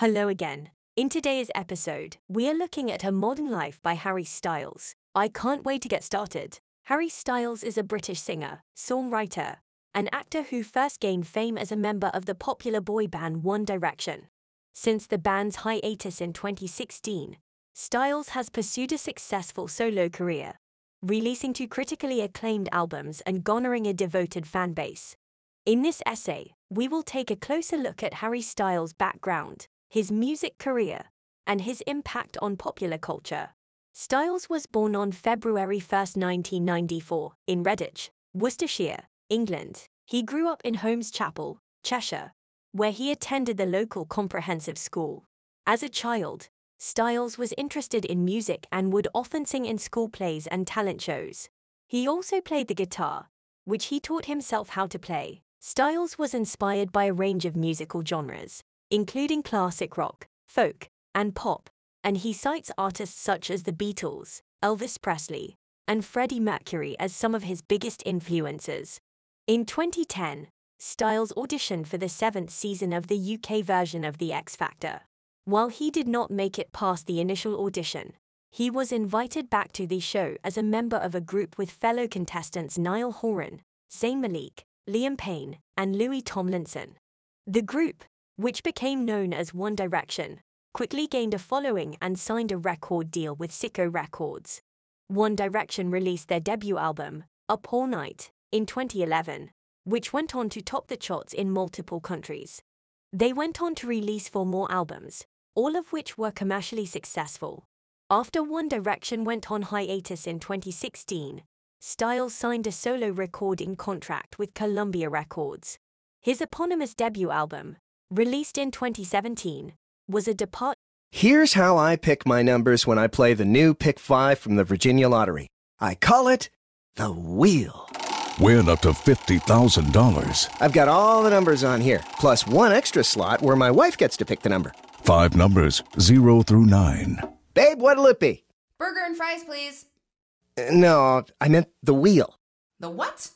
Hello again. In today's episode, we are looking at A Modern Life by Harry Styles. I can't wait to get started. Harry Styles is a British singer, songwriter, an actor who first gained fame as a member of the popular boy band One Direction. Since the band's hiatus in 2016, Styles has pursued a successful solo career, releasing two critically acclaimed albums and garnering a devoted fan base. In this essay, we will take a closer look at Harry Styles' background, his music career, and his impact on popular culture. Styles was born on February 1, 1994, in Redditch, Worcestershire, England. He grew up in Holmes Chapel, Cheshire, where he attended the local comprehensive school. As a child, Styles was interested in music and would often sing in school plays and talent shows. He also played the guitar, which he taught himself how to play. Styles was inspired by a range of musical genres, including classic rock, folk, and pop, and he cites artists such as the Beatles, Elvis Presley, and Freddie Mercury as some of his biggest influences. In 2010, Styles auditioned for the seventh season of the UK version of The X Factor. While he did not make it past the initial audition, he was invited back to the show as a member of a group with fellow contestants Niall Horan, Zayn Malik, Liam Payne, and Louis Tomlinson. The group, which became known as One Direction, quickly gained a following and signed a record deal with Syco Records. One Direction released their debut album, Up All Night, in 2011, which went on to top the charts in multiple countries. They went on to release four more albums, all of which were commercially successful. After One Direction went on hiatus in 2016, Styles signed a solo recording contract with Columbia Records. His eponymous debut album, released in 2017, was a depart. Here's how I pick my numbers when I play the new Pick 5 from the Virginia Lottery. I call it the Wheel. Win up to $50,000. I've got all the numbers on here, plus one extra slot where my wife gets to pick the number. Five numbers, 0 through 9. Babe, what'll it be? Burger and fries, please. Uh, No, I meant the Wheel. The what?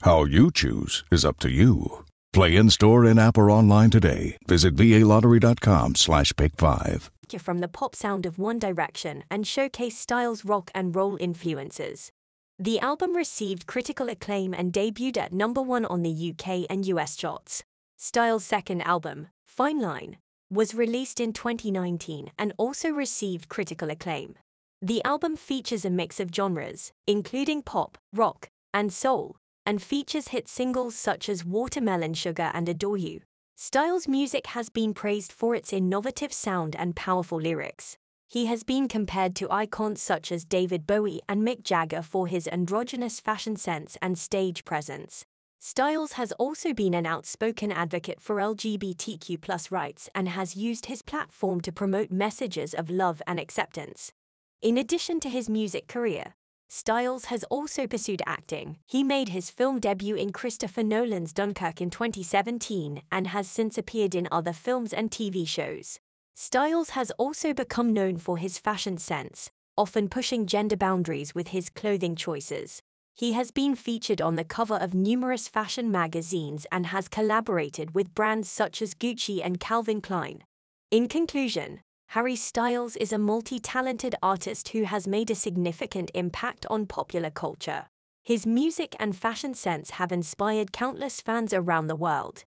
How you choose is up to you. Play in store, in app, or online today. Visit VALottery.com slash pick 5. from the pop sound of One Direction and showcase Styles' rock and roll influences. The album received critical acclaim and debuted at number one on the UK and US charts. Styles' second album, Fine Line, was released in 2019 and also received critical acclaim. The album features a mix of genres, including pop, rock, and soul, and features hit singles such as Watermelon Sugar and Adore You. Styles' music has been praised for its innovative sound and powerful lyrics. He has been compared to icons such as David Bowie and Mick Jagger for his androgynous fashion sense and stage presence. Styles has also been an outspoken advocate for LGBTQ rights and has used his platform to promote messages of love and acceptance. In addition to his music career, Styles has also pursued acting. He made his film debut in Christopher Nolan's Dunkirk in 2017 and has since appeared in other films and TV shows. Styles has also become known for his fashion sense, often pushing gender boundaries with his clothing choices. He has been featured on the cover of numerous fashion magazines and has collaborated with brands such as Gucci and Calvin Klein. In conclusion, Harry Styles is a multi talented artist who has made a significant impact on popular culture. His music and fashion sense have inspired countless fans around the world.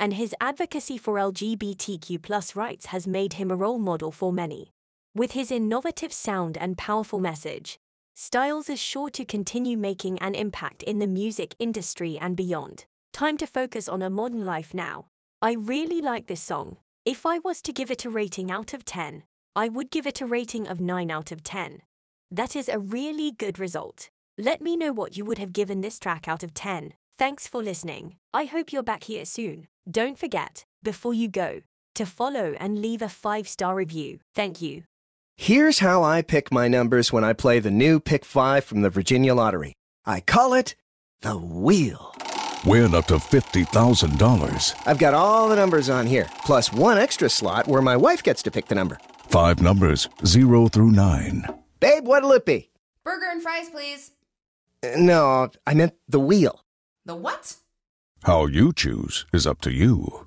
and his advocacy for LGBTQ rights has made him a role model for many. With his innovative sound and powerful message, Styles is sure to continue making an impact in the music industry and beyond. Time to focus on a modern life now. I really like this song. If I was to give it a rating out of 10, I would give it a rating of 9 out of 10. That is a really good result. Let me know what you would have given this track out of 10. Thanks for listening. I hope you're back here soon. Don't forget, before you go, to follow and leave a 5-star review. Thank you. Here's how I pick my numbers when I play the new Pick 5 from the Virginia Lottery. I call it the wheel. Win up to $50,000. I've got all the numbers on here, plus one extra slot where my wife gets to pick the number. Five numbers, 0 through 9. Babe, what'll it be? Burger and fries, please. Uh, no, I meant the wheel. The what? How you choose is up to you.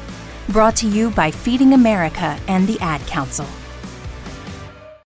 Brought to you by Feeding America and the Ad Council.